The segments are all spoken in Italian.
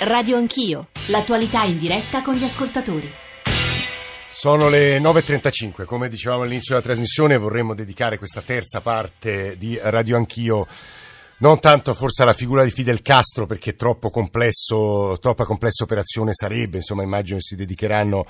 Radio Anch'io, l'attualità in diretta con gli ascoltatori. Sono le 9.35, come dicevamo all'inizio della trasmissione vorremmo dedicare questa terza parte di Radio Anch'io non tanto forse alla figura di Fidel Castro perché troppo complesso, troppa complessa operazione sarebbe, insomma immagino si dedicheranno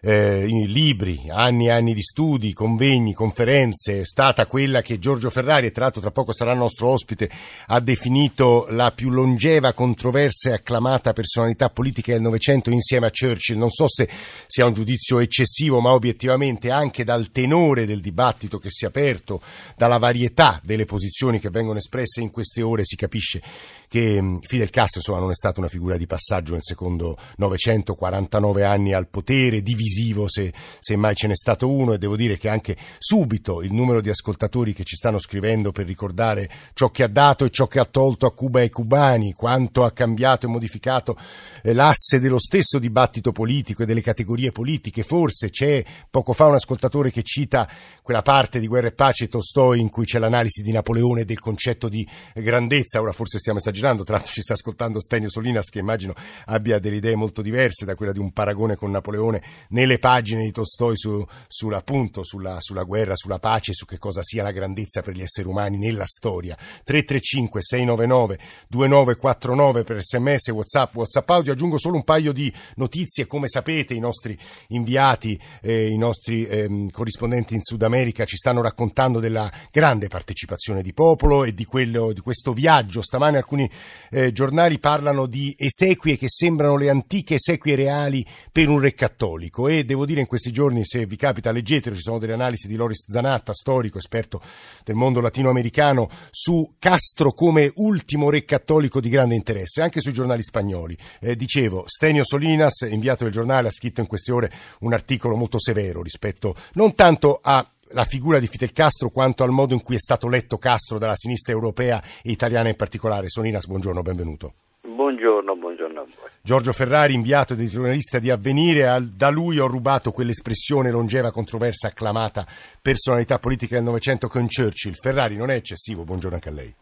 eh, libri, anni e anni di studi, convegni, conferenze, è stata quella che Giorgio Ferrari, e tra l'altro tra poco sarà nostro ospite, ha definito la più longeva, controversa e acclamata personalità politica del Novecento insieme a Churchill. Non so se sia un giudizio eccessivo, ma obiettivamente anche dal tenore del dibattito che si è aperto, dalla varietà delle posizioni che vengono espresse in queste ore, si capisce che mm, Fidel Castro insomma, non è stata una figura di passaggio nel secondo Novecento, 49 anni al potere, divisivo se, se mai ce n'è stato uno e devo dire che anche subito il numero di ascoltatori che ci stanno scrivendo per ricordare ciò che ha dato e ciò che ha tolto a Cuba e ai cubani, quanto ha cambiato e modificato eh, l'asse dello stesso dibattito politico e delle categorie politiche, forse c'è poco fa un ascoltatore che cita quella parte di Guerra e Pace Tolstoi in cui c'è l'analisi di Napoleone del concetto di grandezza, ora forse stiamo esagerando tra l'altro ci sta ascoltando Stenio Solinas che immagino abbia delle idee molto diverse da quella di un paragone con Napoleone nelle pagine di Tolstoi su, sull'appunto, sulla, sulla guerra, sulla pace, su che cosa sia la grandezza per gli esseri umani nella storia. 335 699 2949 per sms, whatsapp, whatsapp audio, aggiungo solo un paio di notizie, come sapete i nostri inviati, eh, i nostri eh, corrispondenti in Sud America ci stanno raccontando della grande partecipazione di popolo e di, quello, di questo viaggio. Stamane alcuni eh, giornali parlano di esequie che sembrano le antiche esequie reali per un re cattolico e devo dire in questi giorni, se vi capita, leggetelo, ci sono delle analisi di Loris Zanatta, storico, esperto del mondo latinoamericano, su Castro come ultimo re cattolico di grande interesse, anche sui giornali spagnoli. Eh, dicevo, Stenio Solinas, inviato del giornale, ha scritto in queste ore un articolo molto severo rispetto non tanto a la figura di Fidel Castro quanto al modo in cui è stato letto Castro dalla sinistra europea e italiana in particolare. Soninas, buongiorno, benvenuto. Buongiorno, buongiorno a voi. Giorgio Ferrari, inviato editorialista di Avvenire, da lui ho rubato quell'espressione longeva, controversa, acclamata personalità politica del Novecento con Churchill. Ferrari non è eccessivo, buongiorno anche a lei.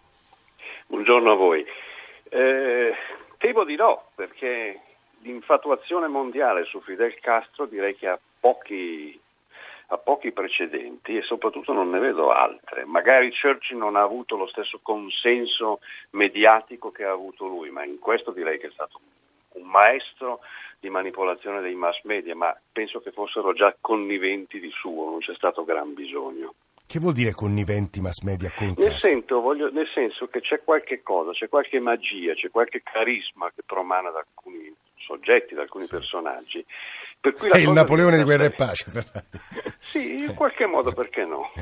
Buongiorno a voi. Eh, temo di no, perché l'infatuazione mondiale su Fidel Castro direi che ha pochi ha pochi precedenti e soprattutto non ne vedo altre. Magari Churchill non ha avuto lo stesso consenso mediatico che ha avuto lui, ma in questo direi che è stato un maestro di manipolazione dei mass media, ma penso che fossero già conniventi di suo, non c'è stato gran bisogno. Che vuol dire conniventi mass media con nel, sento, voglio, nel senso che c'è qualche cosa, c'è qualche magia, c'è qualche carisma che promana da alcuni soggetti, da alcuni personaggi. Per cui È il Napoleone di guerra e pace. Sì, in qualche modo perché no?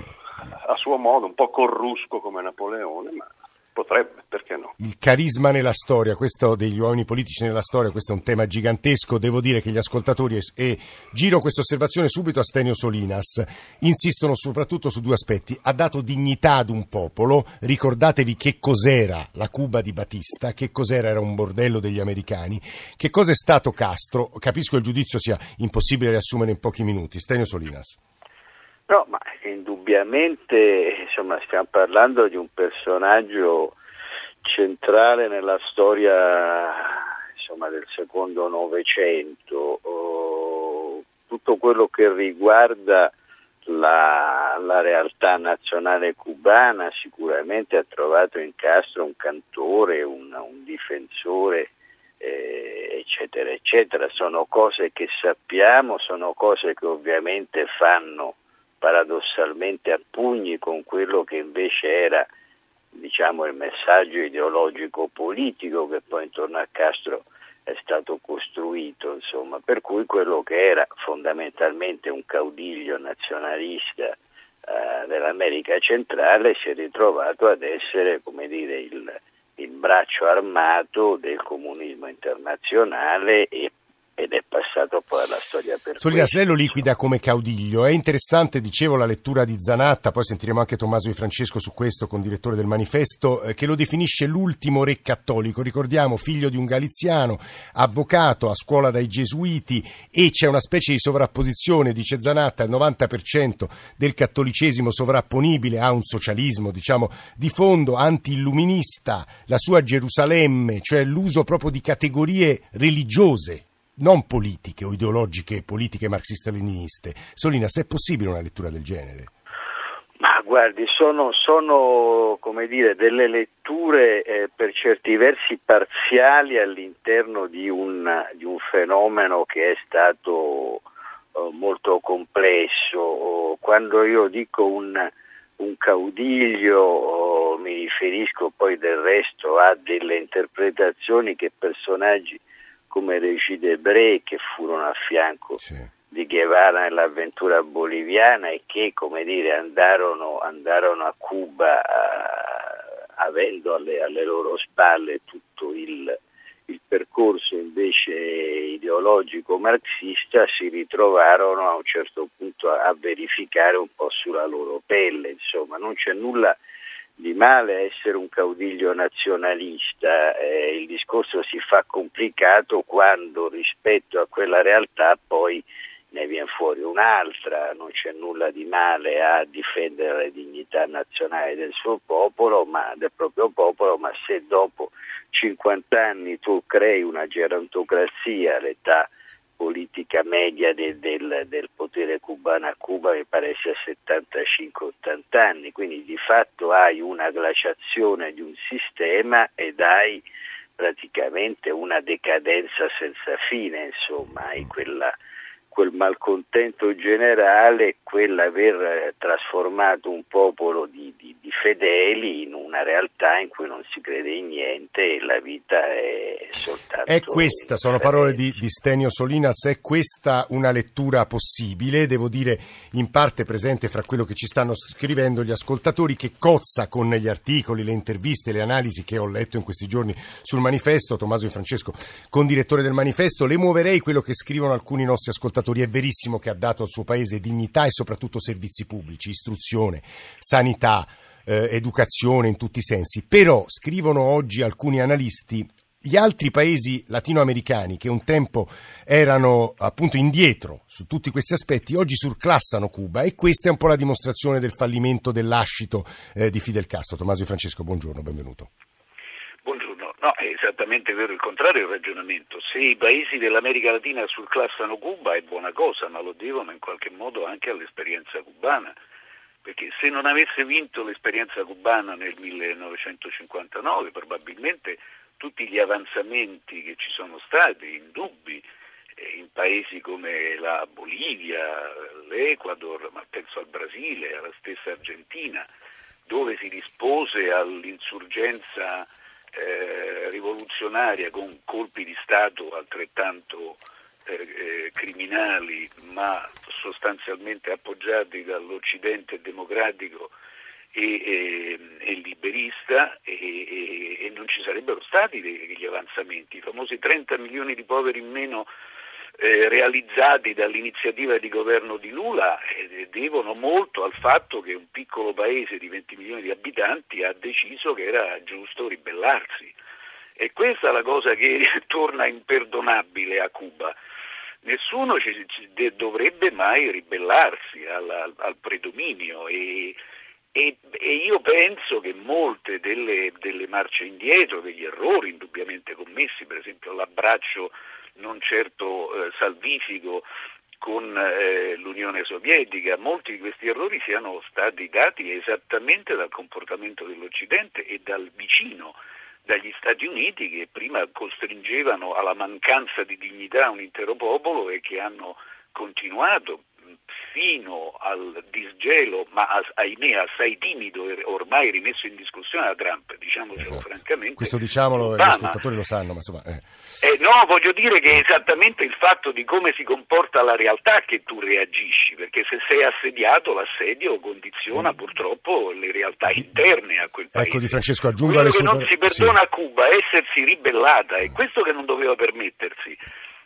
A suo modo, un po' corrusco come Napoleone, ma potrebbe, perché no? Il carisma nella storia, questo degli uomini politici nella storia, questo è un tema gigantesco. Devo dire che gli ascoltatori, e giro questa osservazione subito a Stenio Solinas, insistono soprattutto su due aspetti. Ha dato dignità ad un popolo, ricordatevi che cos'era la Cuba di Batista, che cos'era, era un bordello degli americani, che cosa è stato Castro. Capisco il giudizio sia impossibile riassumere in pochi minuti. Stenio Solinas. No, ma indubbiamente insomma, stiamo parlando di un personaggio centrale nella storia insomma, del secondo Novecento. Oh, tutto quello che riguarda la, la, realtà nazionale cubana sicuramente ha trovato in Castro un cantore, un, un difensore, eh, eccetera, eccetera. Sono cose che sappiamo, sono cose che ovviamente fanno paradossalmente a pugni con quello che invece era diciamo, il messaggio ideologico politico che poi intorno a Castro è stato costruito, insomma, per cui quello che era fondamentalmente un caudiglio nazionalista eh, dell'America centrale si è ritrovato ad essere dire, il, il braccio armato del comunismo internazionale e, è passato poi alla storia per Solina lei lo liquida come caudiglio. È interessante, dicevo, la lettura di Zanatta, poi sentiremo anche Tommaso Di Francesco su questo, con direttore del manifesto, eh, che lo definisce l'ultimo re cattolico. Ricordiamo, figlio di un galiziano, avvocato a scuola dai gesuiti e c'è una specie di sovrapposizione, dice Zanatta, il 90% del cattolicesimo sovrapponibile a un socialismo, diciamo, di fondo anti-illuminista, la sua Gerusalemme, cioè l'uso proprio di categorie religiose non politiche o ideologiche politiche marxiste-leniniste. Solina, se è possibile una lettura del genere? Ma guardi, sono, sono dire, delle letture eh, per certi versi parziali all'interno di un, di un fenomeno che è stato eh, molto complesso. Quando io dico un, un caudiglio oh, mi riferisco poi del resto a delle interpretazioni che personaggi come Regi Debré che furono a fianco sì. di Guevara nell'avventura boliviana e che come dire, andarono, andarono a Cuba uh, avendo alle, alle, loro spalle tutto il, il percorso invece ideologico marxista si ritrovarono a un certo punto a, a verificare un po' sulla loro pelle, insomma non c'è nulla di male essere un caudiglio nazionalista, eh, il discorso si fa complicato quando rispetto a quella realtà poi ne viene fuori un'altra, non c'è nulla di male a difendere la dignità nazionale del suo popolo, ma del proprio popolo, ma se dopo 50 anni tu crei una gerontocrazia, l'età politica media de, del, del, potere cubano a Cuba mi pare sia 75-80 anni, quindi di fatto hai una glaciazione di un sistema ed hai praticamente una decadenza senza fine, insomma, hai quella quel malcontento generale, quell'aver trasformato un popolo di, di, di, fedeli in una realtà in cui non si crede in niente e la vita è soltanto... È questa, sono parole di, di Stenio Solinas, è questa una lettura possibile, devo dire in parte presente fra quello che ci stanno scrivendo gli ascoltatori, che cozza con gli articoli, le interviste, le analisi che ho letto in questi giorni sul manifesto, Tommaso Di Francesco, con direttore del manifesto, le muoverei quello che scrivono alcuni nostri ascoltatori ascoltatori, è verissimo che ha dato al suo paese dignità e soprattutto servizi pubblici, istruzione, sanità, eh, educazione in tutti i sensi. Però, scrivono oggi alcuni analisti, gli altri paesi latinoamericani che un tempo erano appunto indietro su tutti questi aspetti, oggi surclassano Cuba e questa è un po' la dimostrazione del fallimento dell'ascito eh, di Fidel Castro. Tommaso Di Francesco, buongiorno, benvenuto. No, è esattamente vero il contrario il ragionamento. Se i paesi dell'America Latina surclassano Cuba è buona cosa, ma lo devono in qualche modo anche all'esperienza cubana. Perché se non avesse vinto l'esperienza cubana nel 1959, probabilmente tutti gli avanzamenti che ci sono stati, indubbi, eh, in paesi come la Bolivia, l'Ecuador, ma penso al Brasile, alla stessa Argentina, dove si rispose all'insurgenza eh, rivoluzionaria con colpi di Stato altrettanto eh, eh, criminali ma sostanzialmente appoggiati dall'Occidente democratico e, e, e liberista e, e, non ci sarebbero stati degli avanzamenti. I famosi 30 milioni di poveri in meno eh, realizzati dall'iniziativa di governo di Lula eh, devono molto al fatto che un piccolo paese di 20 milioni di abitanti ha deciso che era giusto ribellarsi. E questa è la cosa che torna imperdonabile a Cuba. Nessuno ci, ci dovrebbe mai ribellarsi al, al, al predominio e, e, e, io penso che molte delle, delle marce indietro, degli errori indubbiamente commessi, per esempio l'abbraccio non certo eh, salvifico con eh, l'Unione Sovietica, molti di questi errori siano stati dati esattamente dal comportamento dell'Occidente e dal vicino, dagli Stati Uniti che prima costringevano alla mancanza di dignità un intero popolo e che hanno continuato fino al disgelo, ma ahimè assai timido e ormai rimesso in discussione da Trump, diciamocelo esatto. francamente. Questo diciamolo, Obama. gli ascoltatori lo sanno, ma insomma... Eh. Eh, no, voglio dire che è esattamente il fatto di come si comporta la realtà che tu reagisci, perché se sei assediato l'assedio condiziona eh. purtroppo le realtà interne a quel paese. Ecco Di Francesco, aggiunga le sue... che non si perdona sì. a Cuba essersi ribellata, è questo che non doveva permettersi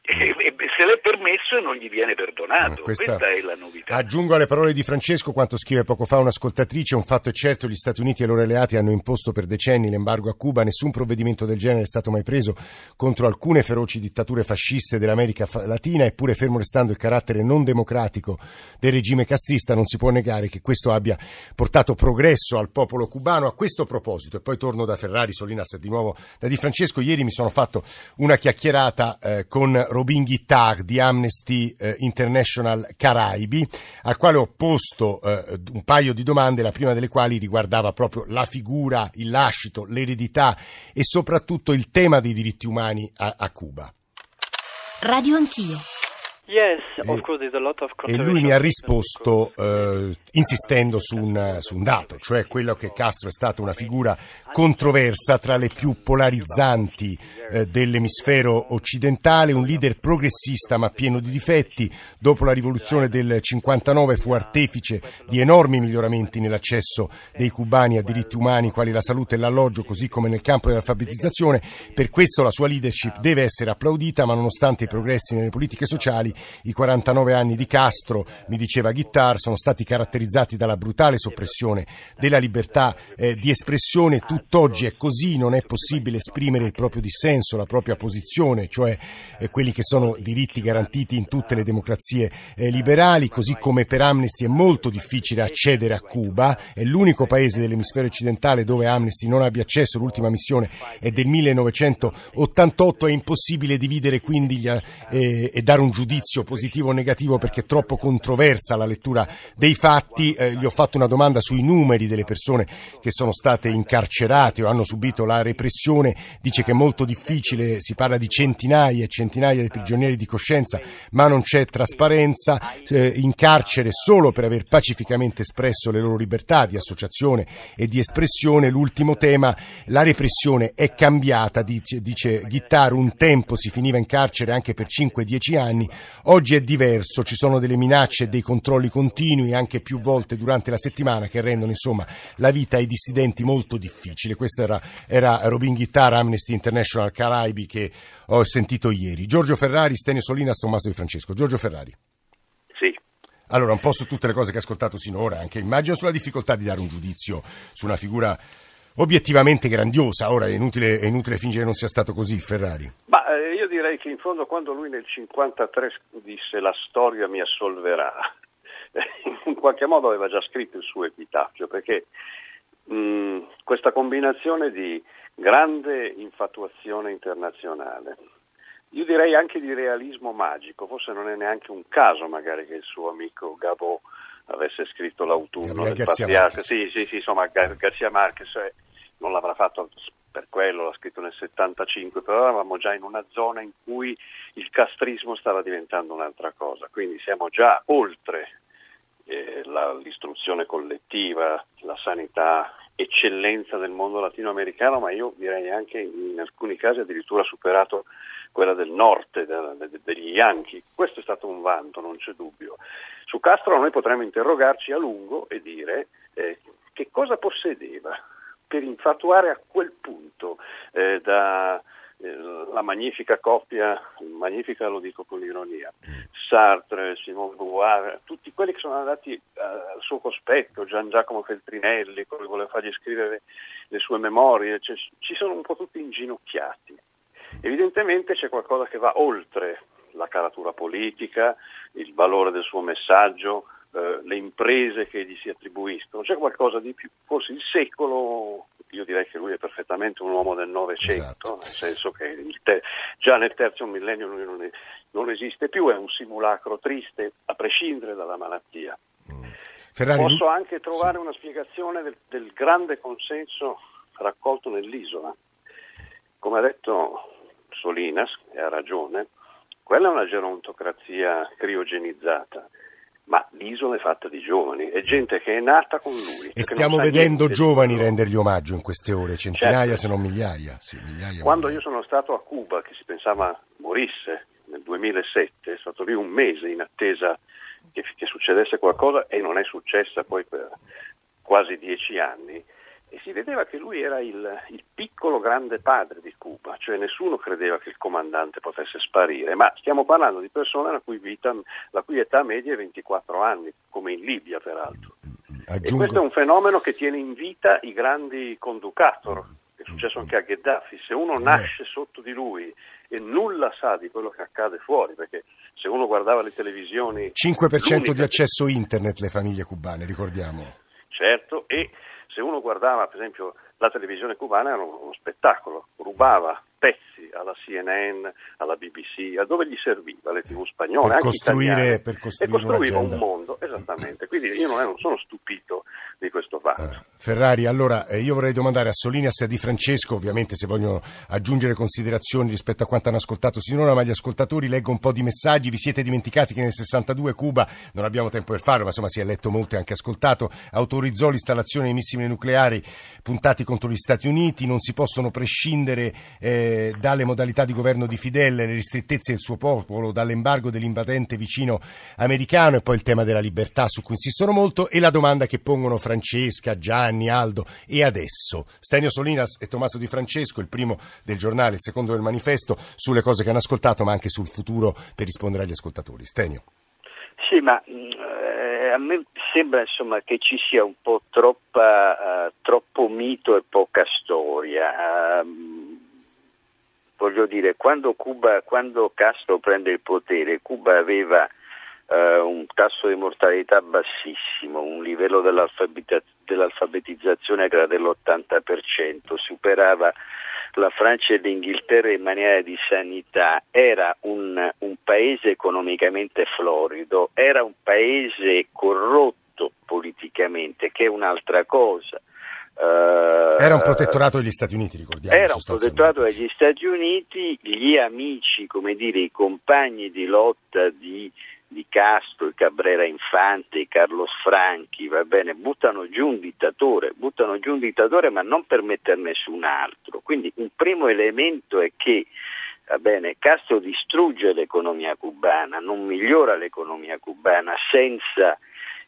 e, se l'è permesso e non gli viene perdonato. Questa, Questa, è la novità. Aggiungo alle parole di Francesco quanto scrive poco fa un'ascoltatrice: un fatto è certo, gli Stati Uniti e i loro alleati hanno imposto per decenni l'embargo a Cuba, nessun provvedimento del genere è stato mai preso contro alcune feroci dittature fasciste dell'America Latina, eppure fermo restando il carattere non democratico del regime castrista, non si può negare che questo abbia portato progresso al popolo cubano. A questo proposito, e poi torno da Ferrari, Solinas di nuovo da Di Francesco, ieri mi sono fatto una chiacchierata eh, con Robin Guittard di Amnesty eh, International Caraibi, al quale ho posto eh, un paio di domande, la prima delle quali riguardava proprio la figura, il lascito, l'eredità e soprattutto il tema dei diritti umani a, a Cuba. Radio Anch'io. Yes, e, e, lui mi ha risposto eh, insistendo su un, su un, dato, cioè quello che Castro è stata una figura controversa tra le più polarizzanti eh, dell'emisfero occidentale, un leader progressista ma pieno di difetti. Dopo la rivoluzione del 59 fu artefice di enormi miglioramenti nell'accesso dei cubani a diritti umani quali la salute e l'alloggio, così come nel campo dell'alfabetizzazione. Per questo la sua leadership deve essere applaudita, ma nonostante i progressi nelle politiche sociali, i 49 anni di Castro, mi diceva Guittar, sono stati caratterizzati dalla brutale soppressione della libertà eh, di espressione. Tutt'oggi è così, non è possibile esprimere il proprio dissenso, la propria posizione, cioè eh, quelli che sono diritti garantiti in tutte le democrazie eh, liberali, così come per Amnesty è molto difficile accedere a Cuba, è l'unico paese dell'emisfero occidentale dove Amnesty non abbia accesso, l'ultima missione è del 1988, è impossibile dividere quindi gli, eh, e dare un giudizio giudizio positivo o negativo perché è troppo controversa la lettura dei fatti. Eh, gli ho fatto una domanda sui numeri delle persone che sono state incarcerate o hanno subito la repressione. Dice che è molto difficile, si parla di centinaia e centinaia di prigionieri di coscienza, ma non c'è trasparenza. Eh, in carcere solo per aver pacificamente espresso le loro libertà di associazione e di espressione. L'ultimo tema, la repressione è cambiata, dice, dice Ghittaro, un tempo si finiva in carcere anche per 5-10 anni, Oggi è diverso, ci sono delle minacce e dei controlli continui anche più volte durante la settimana che rendono insomma la vita ai dissidenti molto difficile. Questo era, era Robin Guitar, Amnesty International Caraibi che ho sentito ieri. Giorgio Ferrari, Stenio Solinas, Tommaso Di Francesco. Giorgio Ferrari. Sì. Allora, un po' su tutte le cose che hai ascoltato sinora, anche immagino sulla difficoltà di dare un giudizio su una figura obiettivamente grandiosa. Ora è inutile, è inutile fingere non sia stato così, Ferrari. Ma eh, direi che in fondo quando lui nel 1953 disse la storia mi assolverà, in qualche modo aveva già scritto il suo epitaffio, perché mh, questa combinazione di grande infatuazione internazionale, io direi anche di realismo magico, forse non è neanche un caso magari che il suo amico Gabo avesse scritto l'autunno Gabriel del patriarca, sì, sì, sì, insomma Garcia Marquez eh, non l'avrà fatto per quello, l'ha scritto nel 75, però eravamo già in una zona in cui il castrismo stava diventando un'altra cosa, quindi siamo già oltre eh, la, l'istruzione collettiva, la sanità, eccellenza del mondo latinoamericano, ma io direi anche in alcuni casi addirittura superato quella del nord, degli Yankee. Questo è stato un vanto, non c'è dubbio. Su Castro noi potremmo interrogarci a lungo e dire eh, che cosa possedeva per infatuare a quel punto eh, da eh, la magnifica coppia, magnifica lo dico con ironia, Sartre, Simone Beauvoir, tutti quelli che sono andati eh, al suo cospetto, Gian Giacomo Feltrinelli, come voleva fargli scrivere le sue memorie, cioè, ci sono un po' tutti inginocchiati. Evidentemente c'è qualcosa che va oltre la caratura politica, il valore del suo messaggio, eh, le imprese che gli si attribuiscono, c'è qualcosa di più, forse il secolo, io direi che lui è perfettamente un uomo del Novecento, esatto. nel senso che te- già nel terzo millennio lui non, è, non, esiste più, è un simulacro triste, a prescindere dalla malattia. Mm. Ferrari... Posso anche trovare sì. una spiegazione del, del grande consenso raccolto nell'isola. Come ha detto Solinas, e ha ragione, quella è una gerontocrazia criogenizzata ma l'isola è fatta di giovani, è gente che è nata con lui. E stiamo vedendo giovani rendergli omaggio in queste ore, centinaia certo. se non migliaia. Sì, migliaia Quando migliaia. io sono stato a Cuba, che si pensava morisse nel 2007, è stato lì un mese in attesa che, che succedesse qualcosa e non è successa poi per quasi dieci anni, e si vedeva che lui era il, il piccolo grande padre di Cuba, cioè nessuno credeva che il comandante potesse sparire, ma stiamo parlando di persone la cui, vita, la cui età media è 24 anni, come in Libia peraltro. Aggiungo... E questo è un fenomeno che tiene in vita i grandi conducator, è successo anche a Gheddafi, se uno eh. nasce sotto di lui e nulla sa di quello che accade fuori, perché se uno guardava le televisioni... 5% di accesso internet le famiglie cubane, ricordiamo. Certo, e se uno guardava per esempio la televisione cubana era uno spettacolo, rubava pezzi alla CNN, alla BBC, a dove gli serviva le tv spagnole, per anche costruire, italiane, per costruire e costruiva un mondo, esattamente. Quindi io non, sono stupito di questo fatto. Ferrari, allora eh, io vorrei domandare a Solinas e a Di Francesco, ovviamente se vogliono aggiungere considerazioni rispetto a quanto hanno ascoltato. Sinora, ma gli ascoltatori leggo un po' di messaggi, vi siete dimenticati che nel 62 Cuba, non abbiamo tempo per farlo, ma insomma si è letto molto e anche ascoltato, autorizzò l'installazione di missili nucleari puntati contro gli Stati Uniti, non si possono prescindere eh, dalle modalità di governo di Fidel, le ristrettezze del suo popolo, dall'embargo dell'invadente vicino americano. E poi il tema della libertà su cui insistono molto e la domanda che pongono Francesca, Gianni, Aldo e adesso Stenio Solinas e Tommaso Di Francesco, il primo del giornale, il secondo del manifesto, sulle cose che hanno ascoltato ma anche sul futuro per rispondere agli ascoltatori. Stenio. Sì, ma eh, a me sembra insomma, che ci sia un po' troppa, uh, troppo mito e poca storia. Uh, voglio dire, quando, Cuba, quando Castro prende il potere, Cuba aveva Uh, un tasso di mortalità bassissimo, un livello dell'alfabetizzazione che era dell'80%, superava la Francia e l'Inghilterra in maniera di sanità, era un, un paese economicamente florido, era un paese corrotto politicamente, che è un'altra cosa. Uh, era un protettorato degli Stati Uniti, ricordiamo. Era un protettorato degli Stati Uniti, gli amici, come dire, i compagni di lotta di di Castro, Cabrera Infante, Carlos Franchi, va bene, buttano giù un dittatore, buttano giù un dittatore ma non per metter nessun altro. Quindi un primo elemento è che bene, Castro distrugge l'economia cubana, non migliora l'economia cubana senza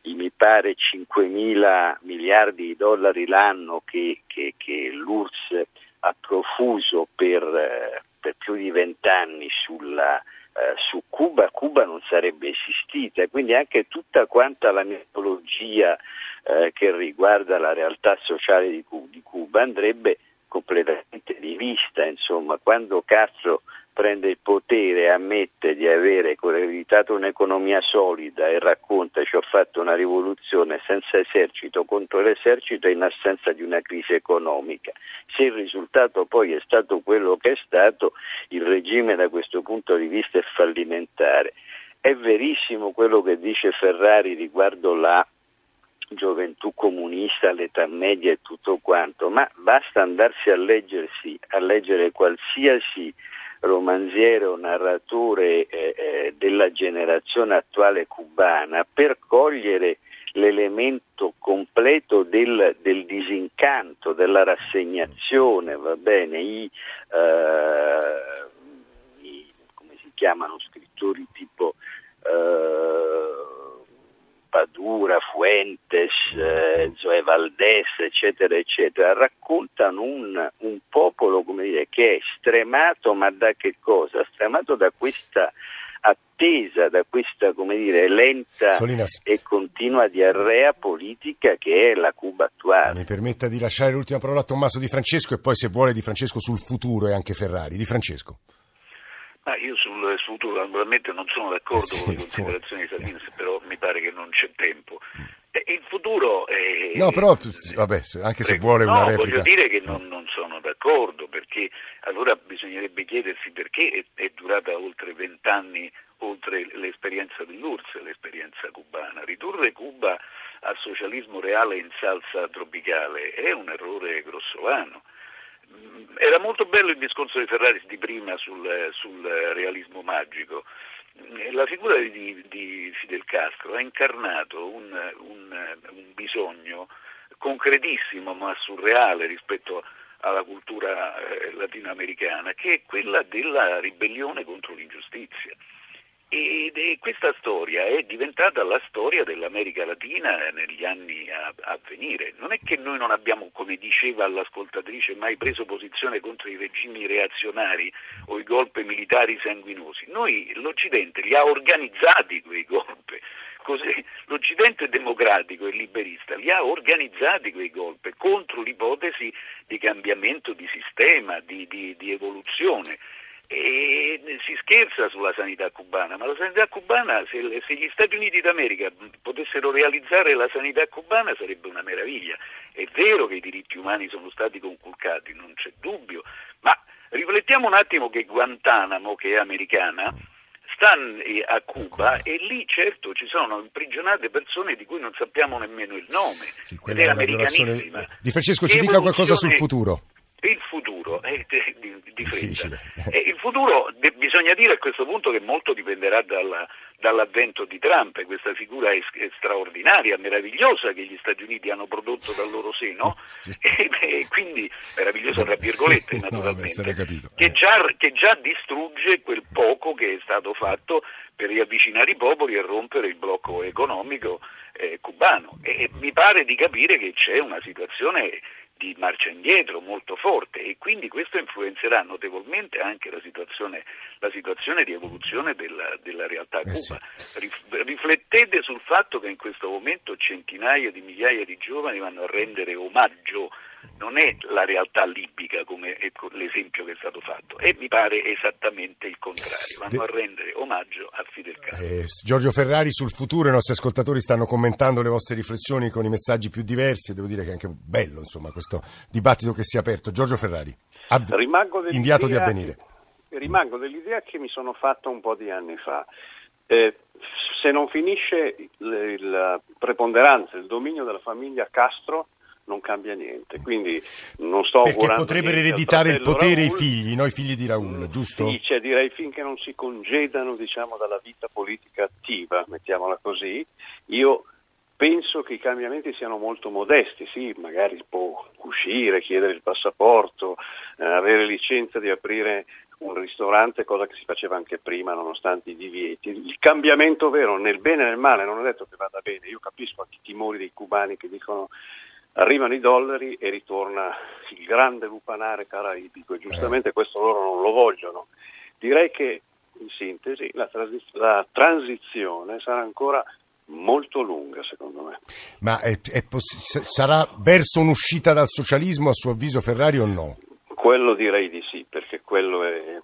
i mi pare 5 mila miliardi di dollari l'anno che, che, che l'URSS ha profuso per, eh, per più di vent'anni sulla eh, su Cuba, Cuba non sarebbe esistita, quindi anche tutta quanta la mitologia eh, che riguarda la realtà sociale di Cuba, di Cuba andrebbe completamente rivista, insomma, quando Castro prende il potere ammette di avere ereditato un'economia solida e racconta ci ho fatto una rivoluzione senza esercito contro l'esercito in assenza di una crisi economica. Se il risultato poi è stato quello che è stato, il regime da questo punto di vista è fallimentare. È verissimo quello che dice Ferrari riguardo la gioventù comunista, l'età media e tutto quanto, ma basta andarsi a leggersi, a leggere qualsiasi romanziere o narratore eh, eh, della generazione attuale cubana per cogliere l'elemento completo del, del disincanto, della rassegnazione, va bene, I, eh, i, come si chiamano scrittori tipo eh, Padura, Fuentes, eh, Zoe Valdés, eccetera, eccetera, raccontano un, un popolo dire, che è stremato, ma da che cosa? Stremato da questa attesa, da questa come dire, lenta Solinas. e continua diarrea politica che è la Cuba attuale. Mi permetta di lasciare l'ultima parola a Tommaso Di Francesco e poi se vuole Di Francesco sul futuro e anche Ferrari. Di Francesco. Ah, io sul futuro naturalmente non sono d'accordo eh sì, con le considerazioni di Salinas, però mi pare che non c'è tempo. Eh, il futuro è... No, però, vabbè, anche se vuole una no, replica... voglio dire che non, non, sono d'accordo, perché allora bisognerebbe chiedersi perché è, è durata oltre vent'anni, oltre l'esperienza dell'URSS, l'esperienza cubana. Ridurre Cuba al socialismo reale in salsa tropicale è un errore grossolano era molto bello il discorso di Ferraris di prima sul, sul realismo magico. La figura di, di, Fidel Castro ha incarnato un, un, un, bisogno concretissimo ma surreale rispetto alla cultura eh, latinoamericana, che è quella della ribellione contro l'ingiustizia. E, e, questa storia è diventata la storia dell'America Latina negli anni a, a, venire. Non è che noi non abbiamo, come diceva l'ascoltatrice, mai preso posizione contro i regimi reazionari o i golpe militari sanguinosi. Noi l'Occidente li ha organizzati quei golpe. Così, L'Occidente democratico e liberista li ha organizzati quei golpe contro l'ipotesi di cambiamento di sistema, di, di, di evoluzione e si scherza sulla sanità cubana, ma la sanità cubana, se, se, gli Stati Uniti d'America potessero realizzare la sanità cubana sarebbe una meraviglia. È vero che i diritti umani sono stati conculcati, non c'è dubbio, ma riflettiamo un attimo che Guantanamo, che è americana, sta a Cuba e lì certo ci sono imprigionate persone di cui non sappiamo nemmeno il nome. Sì, quella è americanissima. Di Francesco ci dica qualcosa sul futuro. Il futuro è di, di fretta. il futuro bisogna dire a questo punto che molto dipenderà dalla, dall'avvento di Trump, questa figura è, è, straordinaria, meravigliosa che gli Stati Uniti hanno prodotto dal loro seno e, e quindi meravigliosa tra virgolette naturalmente, no, che, eh. già, che già distrugge quel poco che è stato fatto per riavvicinare i popoli e rompere il blocco economico eh, cubano. E mi pare di capire che c'è una situazione di marcia indietro molto forte e quindi questo influenzerà notevolmente anche la situazione, la situazione di evoluzione della, della realtà eh Cuba. Sì. Riflettete sul fatto che in questo momento centinaia di migliaia di giovani vanno a rendere omaggio non è la realtà libica come l'esempio che è stato fatto, e mi pare esattamente il contrario, vanno a rendere omaggio a Fidel Castro. Eh, Giorgio Ferrari sul futuro, i nostri ascoltatori stanno commentando le vostre riflessioni con i messaggi più diversi e devo dire che è anche bello insomma, questo dibattito che si è aperto. Giorgio Ferrari, av- inviato di avvenire. Rimango dell'idea che mi sono fatta un po' di anni fa. Eh, se non finisce la preponderanza, il dominio della famiglia Castro, non cambia niente. Quindi non sto Perché potrebbero ereditare il potere Raul. i figli, noi figli di Raul, mm, giusto? Sì, cioè, direi finché non si congedano diciamo, dalla vita politica attiva, mettiamola così, io penso che i cambiamenti siano molto modesti, sì, magari può uscire, chiedere il passaporto, eh, avere licenza di aprire un ristorante, cosa che si faceva anche prima nonostante i divieti. Il cambiamento vero nel bene e nel male non è detto che vada bene, io capisco anche i timori dei cubani che dicono arrivano i dollari e ritorna il grande lupanare caraibico e giustamente eh. questo loro non lo vogliono. Direi che in sintesi la, transiz- la transizione sarà ancora molto lunga secondo me. Ma è, è poss- sarà verso un'uscita dal socialismo a suo avviso Ferrari o no? Quello direi di sì, perché quello è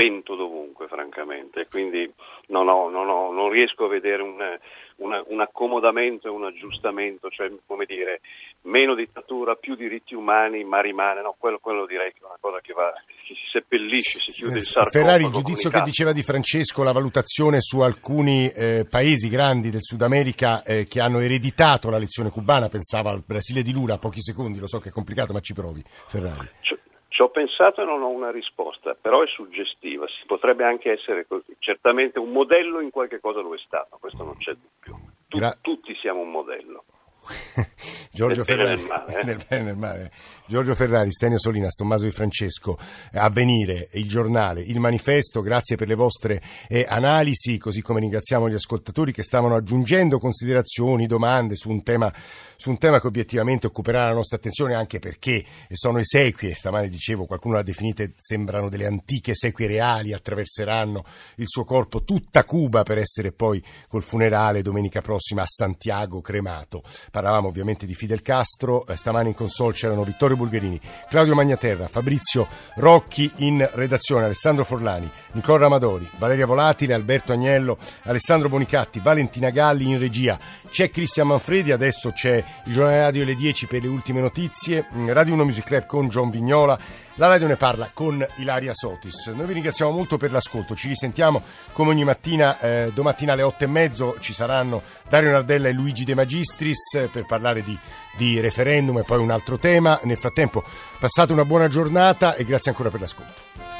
spento dovunque francamente, quindi non, ho, non, ho, non riesco a vedere un una, un accomodamento e un aggiustamento, cioè come dire, meno dittatura, più diritti umani, ma rimane, no, quello, quello direi che è una cosa che, va, che si seppellisce, si chiude il sarcofago. Ferrari, il giudizio che diceva di Francesco, la valutazione su alcuni eh, paesi grandi del Sud America eh, che hanno ereditato la lezione cubana, pensava al Brasile di Lula, a pochi secondi, lo so che è complicato, ma ci provi, Ferrari. Cioè, ci ho pensato e non ho una risposta, però è suggestiva, si potrebbe anche essere certamente un modello in qualche cosa lo è stato, questo non c'è dubbio. Tu, Gra- tutti siamo un modello. Giorgio Ferrari, male, eh? nel bene nel male. Giorgio Ferrari, Stenio Solinas, Tommaso Di Francesco, Avvenire, il giornale, il manifesto, grazie per le vostre eh, analisi, così come ringraziamo gli ascoltatori che stavano aggiungendo considerazioni, domande su un tema, su un tema che obiettivamente occuperà la nostra attenzione anche perché sono esequie, stamane dicevo, qualcuno l'ha definite, sembrano delle antiche esequie reali, attraverseranno il suo corpo tutta Cuba per essere poi col funerale domenica prossima a Santiago cremato. Parlavamo ovviamente di Fidel Castro, eh, stamane in console c'erano Vittorio Bulgherini, Claudio Magnaterra, Fabrizio Rocchi in redazione, Alessandro Forlani, Nicola Ramadori, Valeria Volatile, Alberto Agnello, Alessandro Bonicatti, Valentina Galli in regia. C'è Cristian Manfredi, adesso c'è il giornale radio alle 10 per le ultime notizie, mm, Radio 1 Music Club con John Vignola, la radio ne parla con Ilaria Sotis. Noi vi ringraziamo molto per l'ascolto, ci risentiamo come ogni mattina, eh, domattina alle 8 e mezzo ci saranno Dario Nardella e Luigi De Magistris eh, per parlare di, di referendum e poi un altro tema. Nel frattempo passate una buona giornata e grazie ancora per l'ascolto.